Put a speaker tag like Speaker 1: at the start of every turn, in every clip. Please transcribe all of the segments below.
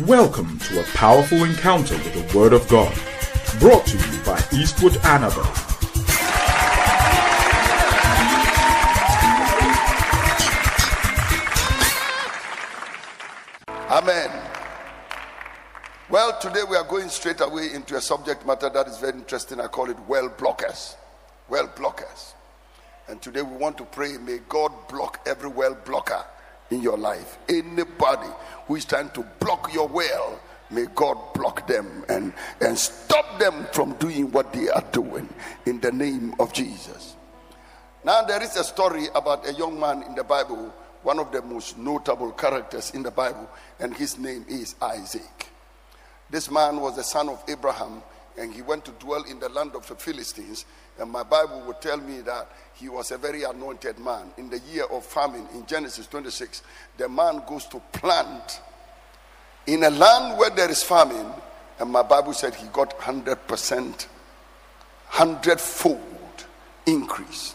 Speaker 1: Welcome to a powerful encounter with the Word of God, brought to you by Eastwood Anaba.
Speaker 2: Amen. Well, today we are going straight away into a subject matter that is very interesting. I call it well blockers. Well blockers. And today we want to pray, may God block every well blocker in your life. Anybody who is trying to block your well, may God block them and, and stop them from doing what they are doing in the name of Jesus. Now, there is a story about a young man in the Bible, one of the most notable characters in the Bible, and his name is Isaac. This man was the son of Abraham, and he went to dwell in the land of the Philistines. And my Bible would tell me that he was a very anointed man. In the year of famine, in Genesis 26, the man goes to plant in a land where there is famine, and my Bible said he got 100%, 100 fold increase.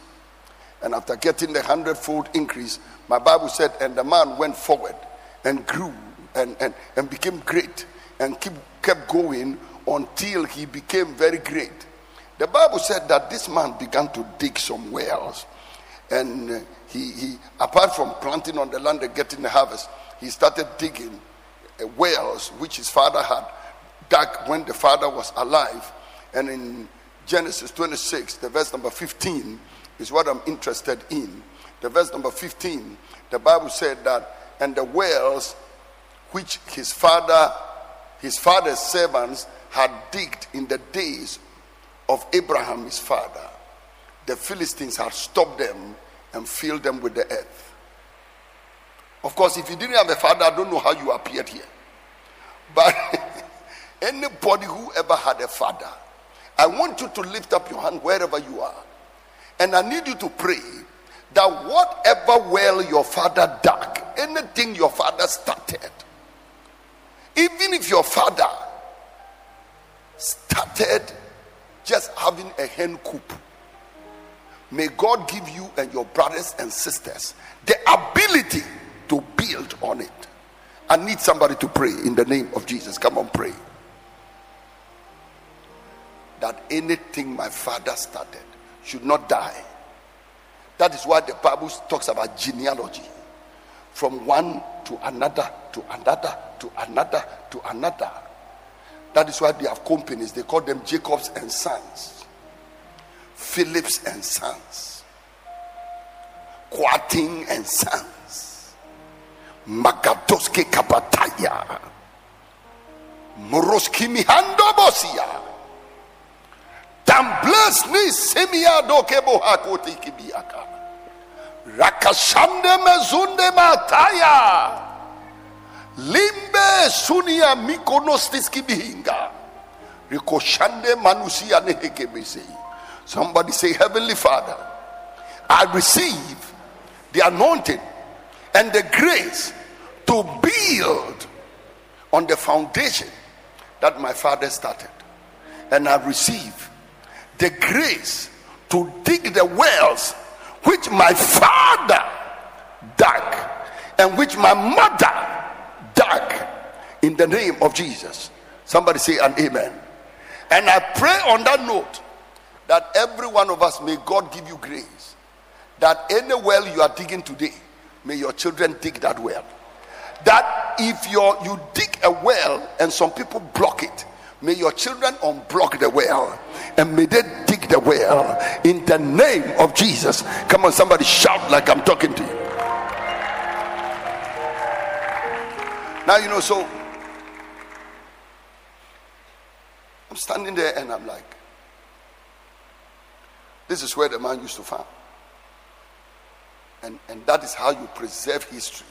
Speaker 2: And after getting the 100 fold increase, my Bible said, and the man went forward and grew and, and, and became great and keep, kept going until he became very great. The Bible said that this man began to dig some wells. And uh, he, he, apart from planting on the land and getting the harvest, he started digging uh, wells which his father had dug when the father was alive. And in Genesis 26, the verse number 15 is what I'm interested in. The verse number 15, the Bible said that, and the wells which his father, his father's servants had digged in the days of Abraham, his father, the Philistines had stopped them and filled them with the earth. Of course, if you didn't have a father, I don't know how you appeared here. But anybody who ever had a father, I want you to lift up your hand wherever you are. And I need you to pray that whatever well your father dug, anything your father started, even if your father started just having a hen coop, may God give you and your brothers and sisters the ability to build on it. I need somebody to pray in the name of Jesus. Come on, pray. That anything my father started should not die. That is why the Bible talks about genealogy from one to another, to another, to another, to another. That is why they have companies. They call them Jacobs and Sons, Phillips and Sons, Quating and Sons, Magadoske Kabataya, Moroski Mihando Bosia, Dambles ni Semia Dokebo Hakoti Kibiaka, Rakashande Mezunde Mataya. Limbe sunia mikonostiski bihinga rikoshande manusia somebody say heavenly father i receive the anointing and the grace to build on the foundation that my father started. And i receive the grace to dig the wells which my father dug and which my mother dark in the name of Jesus. Somebody say an amen. And I pray on that note that every one of us may God give you grace. That any well you are digging today, may your children dig that well. That if you you dig a well and some people block it, may your children unblock the well and may they dig the well in the name of Jesus. Come on, somebody shout like I'm talking to you. Now, you know, so I'm standing there and I'm like, this is where the man used to farm. And, and that is how you preserve history.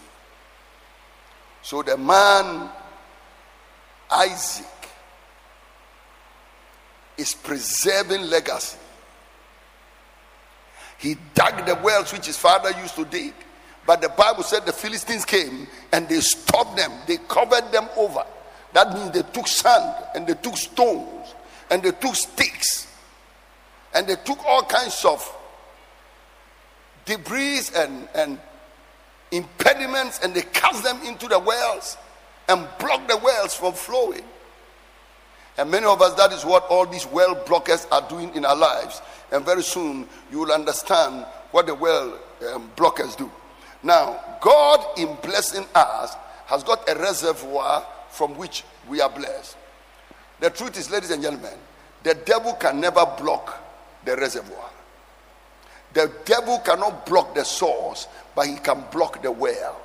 Speaker 2: So the man, Isaac, is preserving legacy. He dug the wells which his father used to dig. But the Bible said the Philistines came and they stopped them, they covered them over. That means they took sand and they took stones and they took sticks and they took all kinds of debris and, and impediments and they cast them into the wells and block the wells from flowing. And many of us, that is what all these well blockers are doing in our lives. And very soon you will understand what the well um, blockers do. Now, God, in blessing us, has got a reservoir from which we are blessed. The truth is, ladies and gentlemen, the devil can never block the reservoir. The devil cannot block the source, but he can block the well.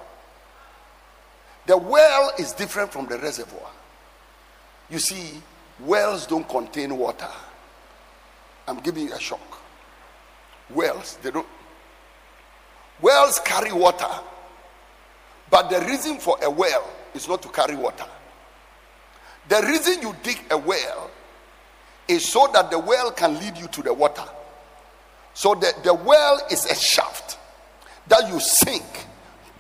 Speaker 2: The well is different from the reservoir. You see, wells don't contain water. I'm giving you a shock. Wells, they don't. Wells carry water. But the reason for a well is not to carry water. The reason you dig a well is so that the well can lead you to the water. So the, the well is a shaft that you sink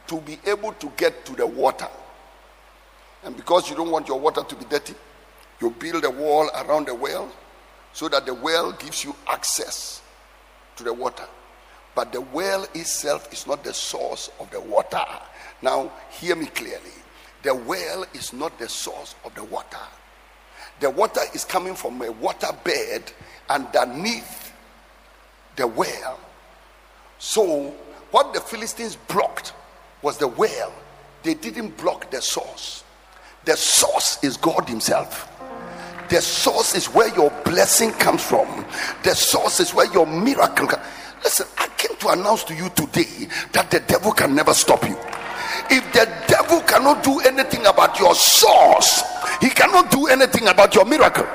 Speaker 2: to be able to get to the water. And because you don't want your water to be dirty, you build a wall around the well so that the well gives you access to the water. But the well itself is not the source of the water. Now, hear me clearly. The well is not the source of the water. The water is coming from a water bed underneath the well. So, what the Philistines blocked was the well, they didn't block the source. The source is God Himself. The source is where your blessing comes from. The source is where your miracle comes. Listen, I came to announce to you today that the devil can never stop you. If the devil cannot do anything about your source, he cannot do anything about your miracle.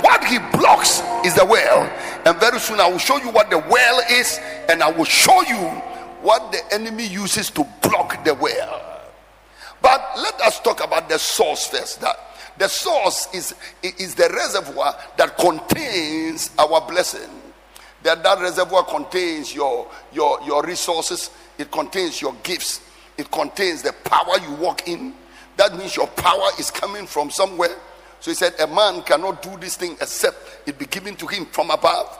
Speaker 2: What he blocks is the well. And very soon I will show you what the well is, and I will show you what the enemy uses to block the well. But let us talk about the source first. That the source is, is the reservoir that contains our blessing. That that reservoir contains your, your, your resources, it contains your gifts, it contains the power you walk in. That means your power is coming from somewhere. So he said, A man cannot do this thing except it be given to him from above.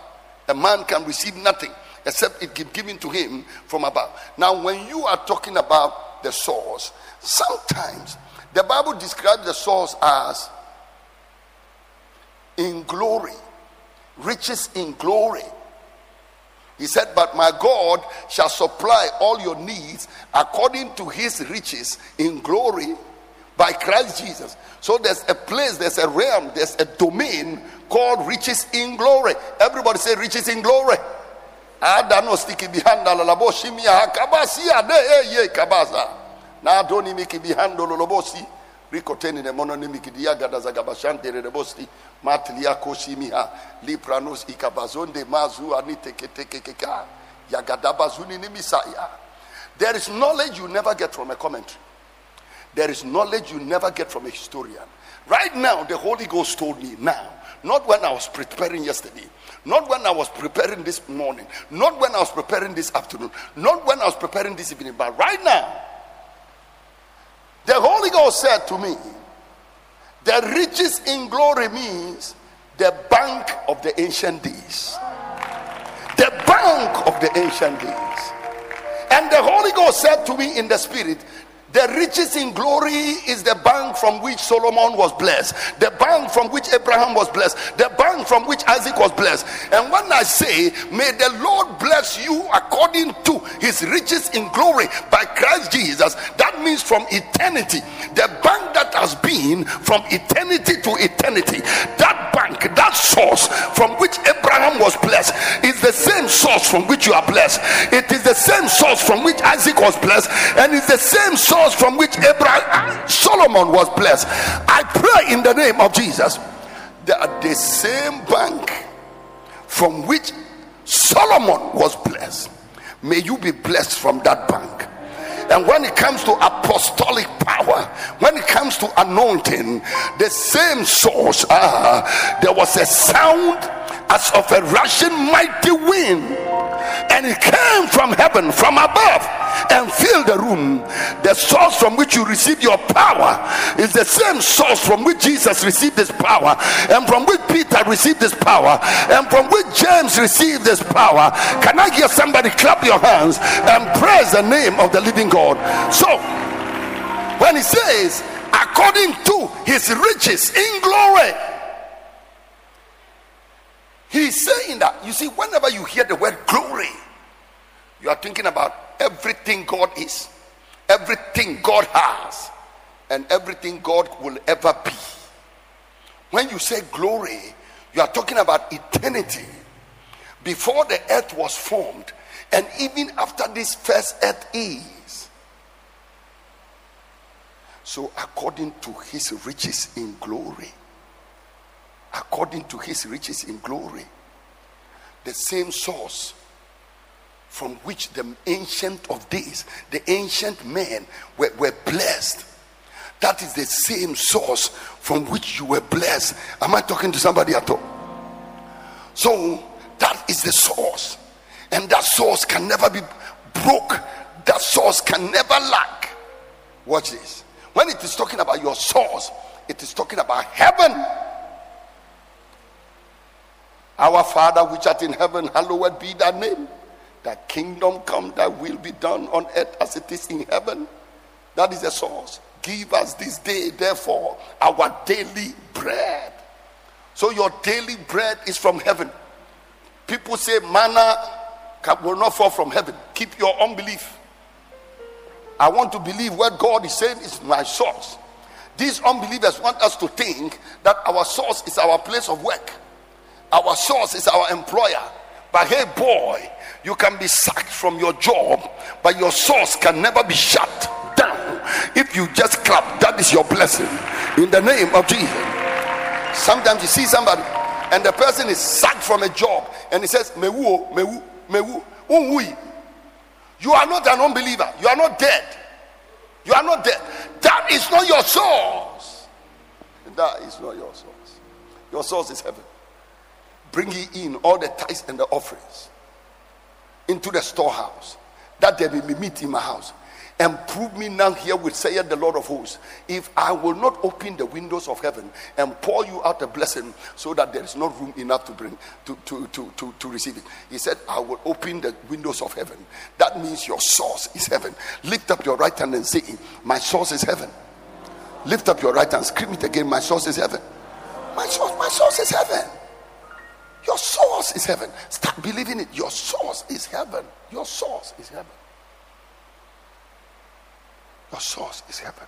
Speaker 2: A man can receive nothing except it be given to him from above. Now, when you are talking about the source, sometimes the Bible describes the source as in glory, riches in glory. He said, But my God shall supply all your needs according to his riches in glory by Christ Jesus. So there's a place, there's a realm, there's a domain called riches in glory. Everybody say riches in glory. Adano stiki bihanda lalaboshi miya kabasi ade eh, ye kabasa. Na miki. Rikoteni lipranos ikabazonde mazu aniteketekekeka yagadabazuni. There is knowledge you never get from a commentary. There is knowledge you never get from a historian. Right now, the Holy Ghost told me now, not when I was preparing yesterday, not when I was preparing this morning, not when I was preparing this afternoon, not when I was preparing this evening, but right now, the Holy Ghost said to me, the riches in glory means the bank of the ancient days. The bank of the ancient days. And the Holy Ghost said to me in the spirit, the riches in glory is the bank from which Solomon was blessed, the bank from which Abraham was blessed, the bank from which Isaac was blessed. And when I say, May the Lord bless you according to his riches in glory by Christ Jesus, that means from eternity. The bank that has been from eternity to eternity, that bank, that source from which Abraham was blessed, is the same source from which you are blessed. It is the same source from which Isaac was blessed, and it's the same source from which Abraham Solomon was blessed. I pray in the name of Jesus that the same bank from which Solomon was blessed, may you be blessed from that bank. And when it comes to apostolic power, when it comes to anointing, the same source, ah, there was a sound as of a rushing mighty wind, and it came from heaven, from above, and filled the room. The source from which you receive your power is the same source from which Jesus received his power, and from which Peter received his power, and from which James received his power. Can I hear somebody clap your hands and praise the name of the living God? So, when he says, according to his riches in glory. He's saying that. You see, whenever you hear the word glory, you are thinking about everything God is, everything God has, and everything God will ever be. When you say glory, you are talking about eternity. Before the earth was formed, and even after this first earth is. So, according to his riches in glory, according to his riches in glory, the same source from which the ancient of days, the ancient men were, were blessed. That is the same source from which you were blessed. Am I talking to somebody at all? So that is the source, and that source can never be broke, that source can never lack. Watch this. When it is talking about your source, it is talking about heaven. Our Father which art in heaven, hallowed be thy name. Thy kingdom come, thy will be done on earth as it is in heaven. That is the source. Give us this day, therefore, our daily bread. So your daily bread is from heaven. People say manna will not fall from heaven. Keep your unbelief. I want to believe what God is saying is my source. These unbelievers want us to think that our source is our place of work, our source is our employer. But hey, boy, you can be sacked from your job, but your source can never be shut down. If you just clap, that is your blessing in the name of Jesus. Sometimes you see somebody and the person is sacked from a job and he says, Mewu, Mewu, Mewu, Unwi. You are not an unbeliever, you are not dead. You are not dead. That is not your source. That is not your source. Your source is heaven. Bring ye in all the tithes and the offerings into the storehouse, that there may be meat in my house. And prove me now here with saith the Lord of hosts, if I will not open the windows of heaven and pour you out a blessing so that there is not room enough to bring to, to, to, to, to receive it. He said, I will open the windows of heaven. That means your source is heaven. Lift up your right hand and say, My source is heaven. Lift up your right hand, scream it again, my source is heaven. My source, my source is heaven. Your source is heaven. Start believing it. Your source is heaven. Your source is heaven. Your source is heaven.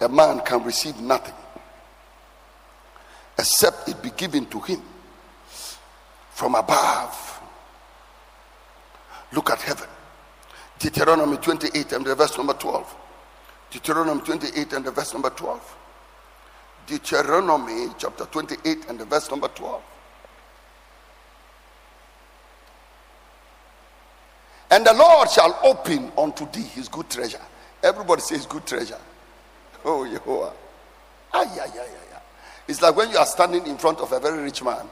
Speaker 2: A man can receive nothing except it be given to him from above. Look at heaven. Deuteronomy 28 and the verse number 12. Deuteronomy 28 and the verse number 12. Deuteronomy chapter 28 and the verse number 12. And the Lord shall open unto thee his good treasure. Everybody says good treasure. Oh, Yehovah. Ah, yeah, yeah, yeah, yeah. It's like when you are standing in front of a very rich man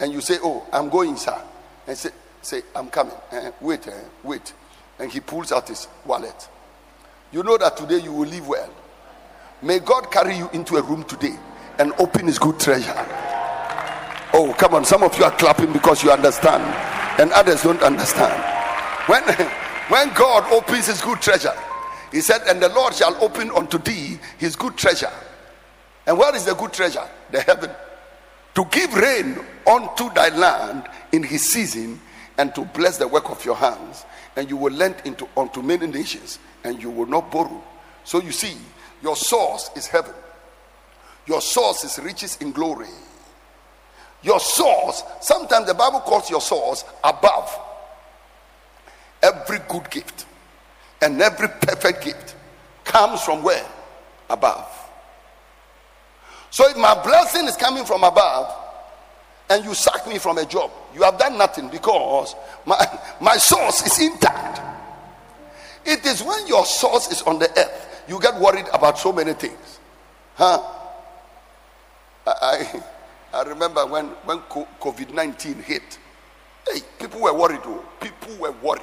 Speaker 2: and you say, Oh, I'm going, sir. And say, say I'm coming. Uh, wait, uh, wait. And he pulls out his wallet. You know that today you will live well. May God carry you into a room today and open his good treasure. Oh, come on. Some of you are clapping because you understand, and others don't understand. When, when God opens his good treasure, he said, And the Lord shall open unto thee his good treasure. And where is the good treasure? The heaven. To give rain unto thy land in his season and to bless the work of your hands. And you will lend into unto many nations and you will not borrow. So you see, your source is heaven. Your source is riches in glory. Your source, sometimes the Bible calls your source above every good gift and every perfect gift comes from where? Above. So if my blessing is coming from above and you sack me from a job, you have done nothing because my, my source is intact. It is when your source is on the earth you get worried about so many things. Huh? I, I remember when, when COVID 19 hit, hey, people were worried. Oh, people were worried.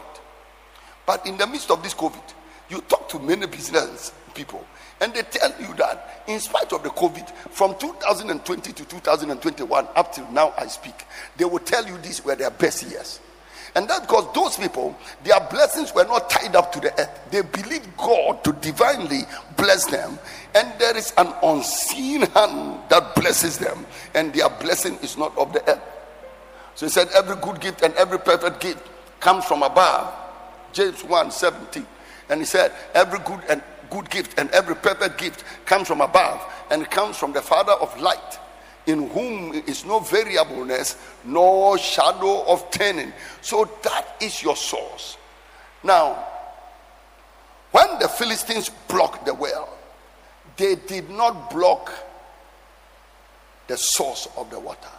Speaker 2: But in the midst of this COVID, you talk to many business people, and they tell you that in spite of the COVID, from 2020 to 2021, up till now I speak, they will tell you these were their best years. And that's because those people, their blessings were not tied up to the earth. They believed God to divinely bless them. And there is an unseen hand that blesses them. And their blessing is not of the earth. So he said, Every good gift and every perfect gift comes from above. James 1 17. And he said, Every good and good gift and every perfect gift comes from above and it comes from the Father of light, in whom is no variableness nor shadow of turning. So that is your source. Now, when the Philistines blocked the well, they did not block the source of the water.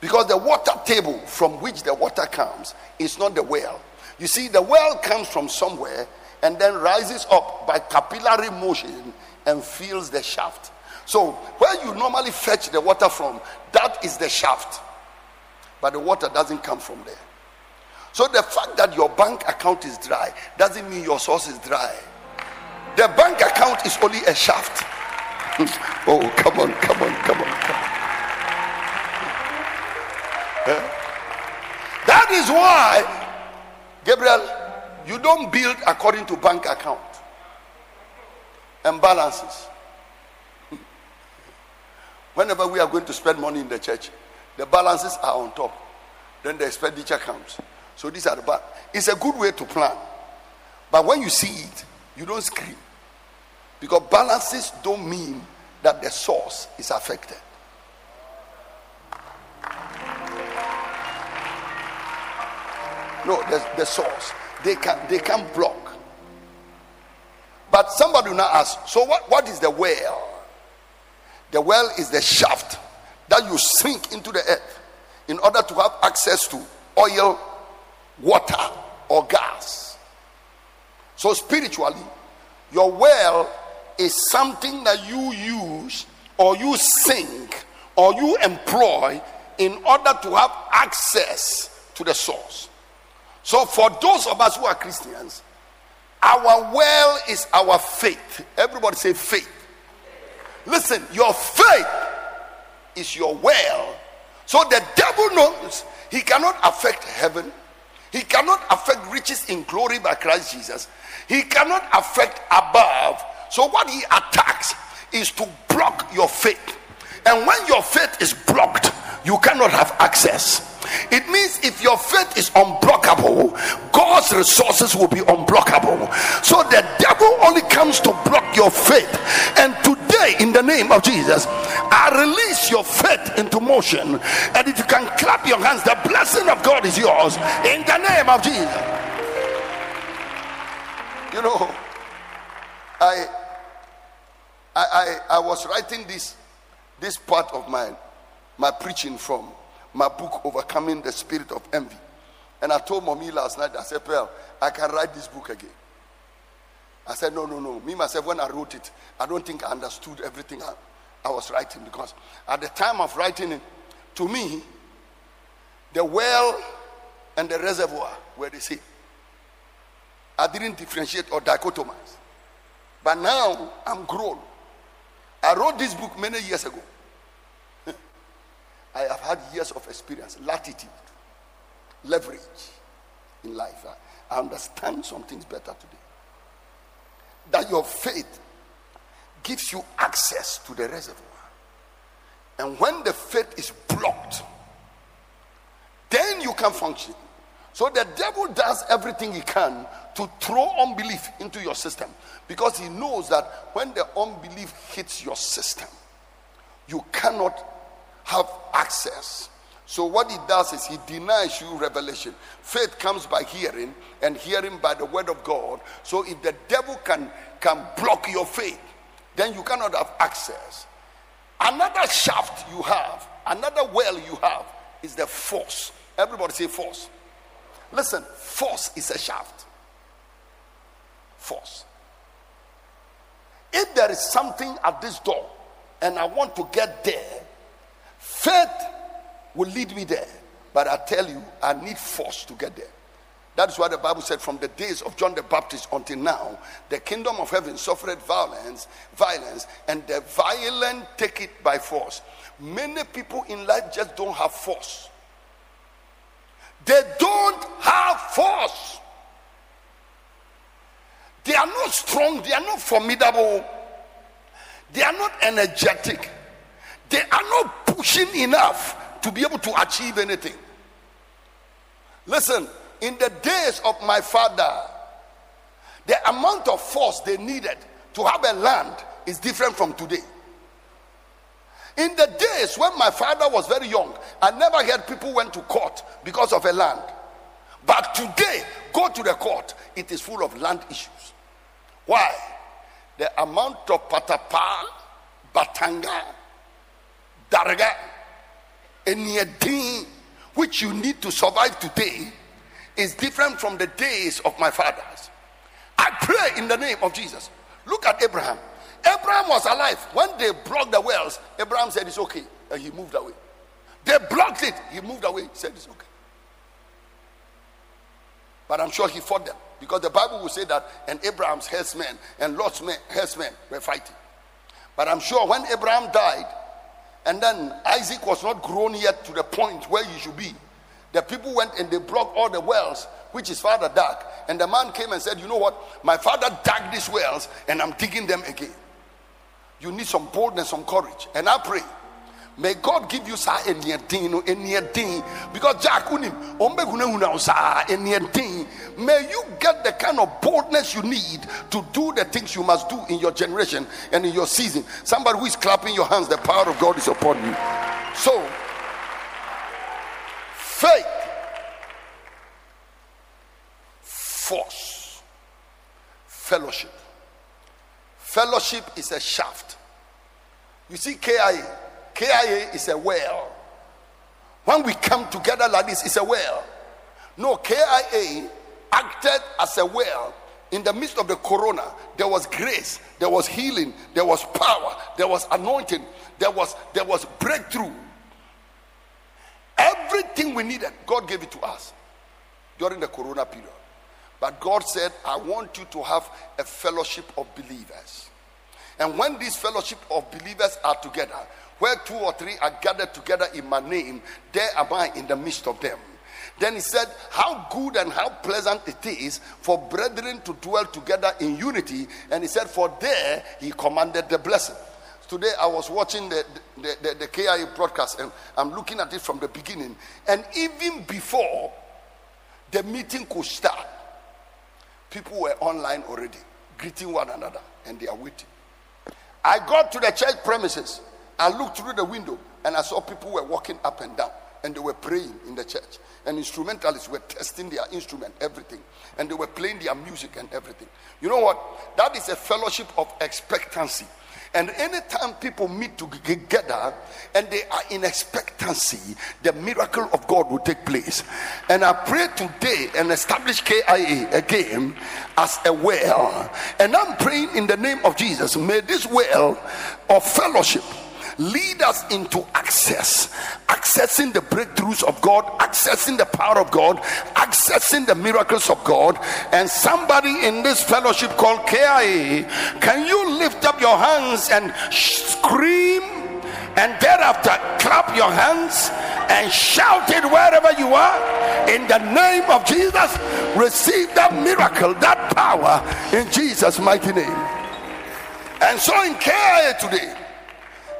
Speaker 2: Because the water table from which the water comes is not the well. You see, the well comes from somewhere and then rises up by capillary motion and fills the shaft. So, where you normally fetch the water from, that is the shaft. But the water doesn't come from there. So, the fact that your bank account is dry doesn't mean your source is dry. The bank account is only a shaft. oh, come on, come on, come on. Come on. That is why, Gabriel, you don't build according to bank account and balances. Whenever we are going to spend money in the church, the balances are on top. Then the expenditure comes. So these are the bad. It's a good way to plan. But when you see it, you don't scream. Because balances don't mean that the source is affected. No, the, the source. They can they can block. But somebody will now ask, so what, what is the well? The well is the shaft that you sink into the earth in order to have access to oil, water, or gas. So, spiritually, your well is something that you use or you sink or you employ in order to have access to the source. So, for those of us who are Christians, our well is our faith. Everybody say faith. Listen, your faith is your well. So the devil knows he cannot affect heaven. He cannot affect riches in glory by Christ Jesus. He cannot affect above. So what he attacks is to block your faith. And when your faith is blocked, you cannot have access. It means if your faith is unblockable, God's resources will be unblockable. So the devil only comes to block your faith. And the name of Jesus, I release your faith into motion. And if you can clap your hands, the blessing of God is yours in the name of Jesus. You know, I I, I, I was writing this this part of my my preaching from my book, Overcoming the Spirit of Envy. And I told mommy last night, I said, Well, I can write this book again. I said, no, no, no. Me, myself, when I wrote it, I don't think I understood everything I, I was writing because at the time of writing it, to me, the well and the reservoir were the same. I didn't differentiate or dichotomize. But now I'm grown. I wrote this book many years ago. I have had years of experience, latitude, leverage in life. I understand some things better today. That your faith gives you access to the reservoir. And when the faith is blocked, then you can function. So the devil does everything he can to throw unbelief into your system because he knows that when the unbelief hits your system, you cannot have access. So what he does is he denies you revelation. Faith comes by hearing, and hearing by the word of God. So if the devil can can block your faith, then you cannot have access. Another shaft you have, another well you have, is the force. Everybody say force. Listen, force is a shaft. Force. If there is something at this door and I want to get there, Faith will lead me there. But I tell you, I need force to get there. That is why the Bible said, from the days of John the Baptist until now, the kingdom of heaven suffered violence, violence, and the violent take it by force. Many people in life just don't have force. They don't have force. They are not strong. They are not formidable. They are not energetic. They are not pushing enough to be able to achieve anything. Listen, in the days of my father, the amount of force they needed to have a land is different from today. In the days when my father was very young, I never heard people went to court because of a land. But today, go to the court, it is full of land issues. Why? The amount of patapa, batanga, darga, and which you need to survive today is different from the days of my fathers. I pray in the name of Jesus. Look at Abraham. Abraham was alive. When they blocked the wells, Abraham said it's okay. And he moved away. They blocked it. He moved away. He said it's okay. But I'm sure he fought them. Because the Bible will say that, and Abraham's herdsmen and Lot's herdsmen were fighting. But I'm sure when Abraham died, and then Isaac was not grown yet to the point where he should be, the people went and they blocked all the wells which his father dug. And the man came and said, You know what? My father dug these wells and I'm digging them again. You need some boldness, some courage. And I pray May God give you sa anything anything because Jack unim. May you get the kind of boldness you need to do the things you must do in your generation and in your season. Somebody who is clapping your hands, the power of God is upon you. So, faith, force, fellowship. Fellowship is a shaft. You see, KIA KIA is a well. When we come together like this, it's a well. No, KIA acted as a well. In the midst of the corona, there was grace, there was healing, there was power, there was anointing, there was there was breakthrough. Everything we needed, God gave it to us during the corona period. But God said, I want you to have a fellowship of believers. And when this fellowship of believers are together, where two or three are gathered together in my name, there am I in the midst of them. Then he said, How good and how pleasant it is for brethren to dwell together in unity. And he said, For there he commanded the blessing. Today I was watching the, the, the, the KIA broadcast and I'm looking at it from the beginning. And even before the meeting could start, people were online already, greeting one another, and they are waiting. I got to the church premises. I looked through the window and I saw people were walking up and down and they were praying in the church. And instrumentalists were testing their instrument, everything. And they were playing their music and everything. You know what? That is a fellowship of expectancy. And anytime people meet together and they are in expectancy, the miracle of God will take place. And I pray today and establish KIA again as a well. And I'm praying in the name of Jesus. May this well of fellowship lead us into access, accessing the breakthroughs of God, accessing the power of God, accessing the miracles of God. And somebody in this fellowship called KIA, can you lift up your hands and scream? And thereafter, clap your hands and shout it wherever you are. In the name of Jesus, receive that miracle, that power in Jesus' mighty name. And so in KIA today,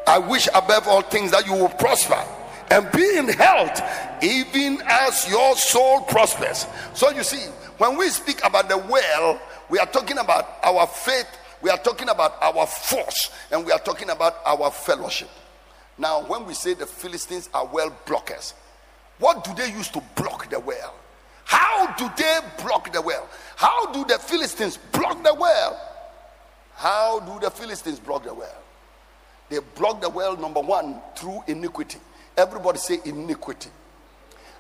Speaker 2: I wish above all things that you will prosper and be in health, even as your soul prospers. So you see, when we speak about the well, we are talking about our faith, we are talking about our force, and we are talking about our fellowship. Now, when we say the Philistines are well blockers, what do they use to block the well? How do they block the well? How do the Philistines block the well? How do the Philistines block the well? They block the well, number one, through iniquity. Everybody say iniquity.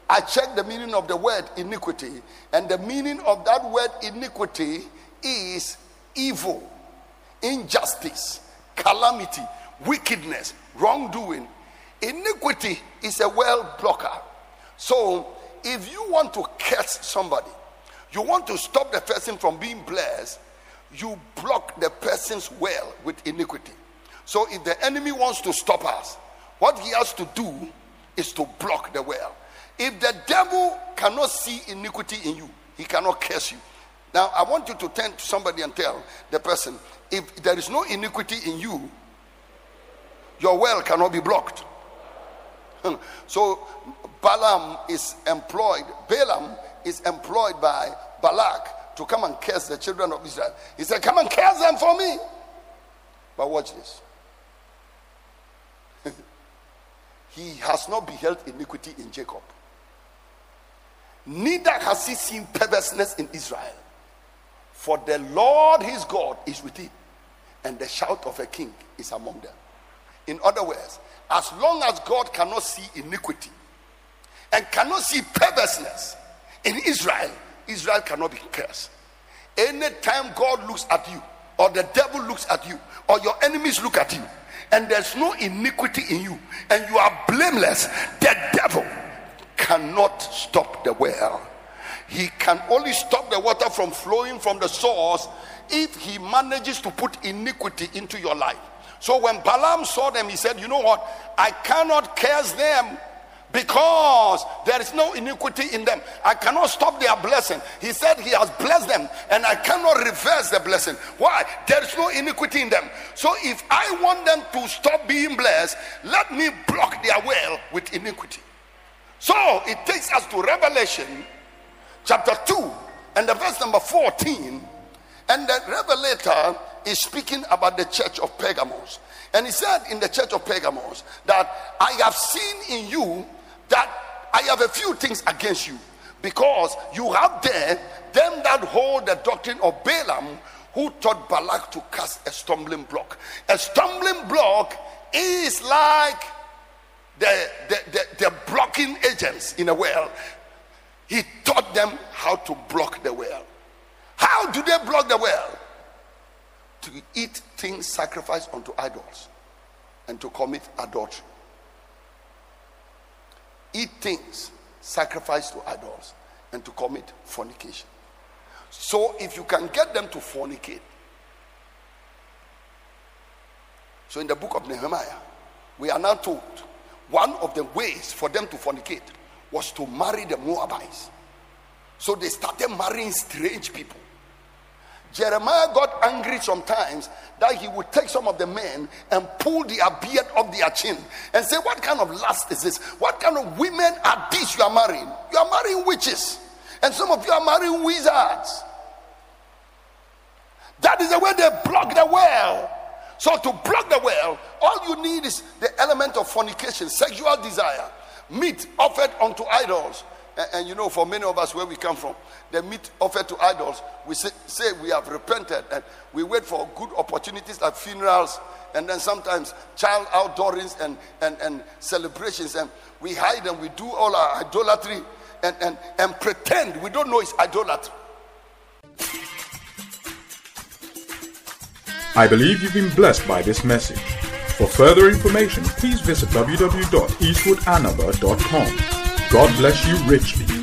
Speaker 2: I checked the meaning of the word iniquity, and the meaning of that word iniquity is evil, injustice, calamity, wickedness, wrongdoing. Iniquity is a well blocker. So, if you want to curse somebody, you want to stop the person from being blessed, you block the person's well with iniquity. So if the enemy wants to stop us, what he has to do is to block the well. If the devil cannot see iniquity in you, he cannot curse you. Now, I want you to turn to somebody and tell the person if there is no iniquity in you, your well cannot be blocked. So, Balaam is employed, Balaam is employed by Balak to come and curse the children of Israel. He said, Come and curse them for me. But watch this. He has not beheld iniquity in Jacob, neither has he seen perverseness in Israel. For the Lord his God is with him, and the shout of a king is among them. In other words, as long as God cannot see iniquity and cannot see perverseness in Israel, Israel cannot be cursed. Anytime God looks at you, or the devil looks at you, or your enemies look at you, and there's no iniquity in you, and you are blameless, the devil cannot stop the well. He can only stop the water from flowing from the source if he manages to put iniquity into your life. So when Balaam saw them, he said, You know what? I cannot curse them because there is no iniquity in them. I cannot stop their blessing. He said he has blessed them and I cannot reverse the blessing. Why? There is no iniquity in them. So if I want them to stop being blessed, let me block their well with iniquity. So it takes us to Revelation chapter 2 and the verse number 14. And the revelator is speaking about the church of Pergamos. And he said in the church of Pergamos that I have seen in you that I have a few things against you because you have there them that hold the doctrine of Balaam who taught Balak to cast a stumbling block. A stumbling block is like the, the, the, the blocking agents in a well. He taught them how to block the well. How do they block the well? To eat things sacrificed unto idols and to commit adultery eat things sacrificed to idols and to commit fornication. So if you can get them to fornicate. So in the book of Nehemiah, we are now told one of the ways for them to fornicate was to marry the Moabites. So they started marrying strange people. Jeremiah got angry sometimes that he would take some of the men and pull their beard off their chin and say, What kind of lust is this? What kind of women are these you are marrying? You are marrying witches, and some of you are marrying wizards. That is the way they block the well. So, to block the well, all you need is the element of fornication, sexual desire, meat offered unto idols, and, and, you know, for many of us where we come from, the meat offered to idols, we say, say, we have repented and we wait for good opportunities like funerals and then sometimes child outdoorings and, and, and celebrations. And we hide and we do all our idolatry and, and, and pretend we don't know it's idolatry.
Speaker 1: I believe you've been blessed by this message. For further information, please visit www.eastwoodanaba.com. God bless you richly.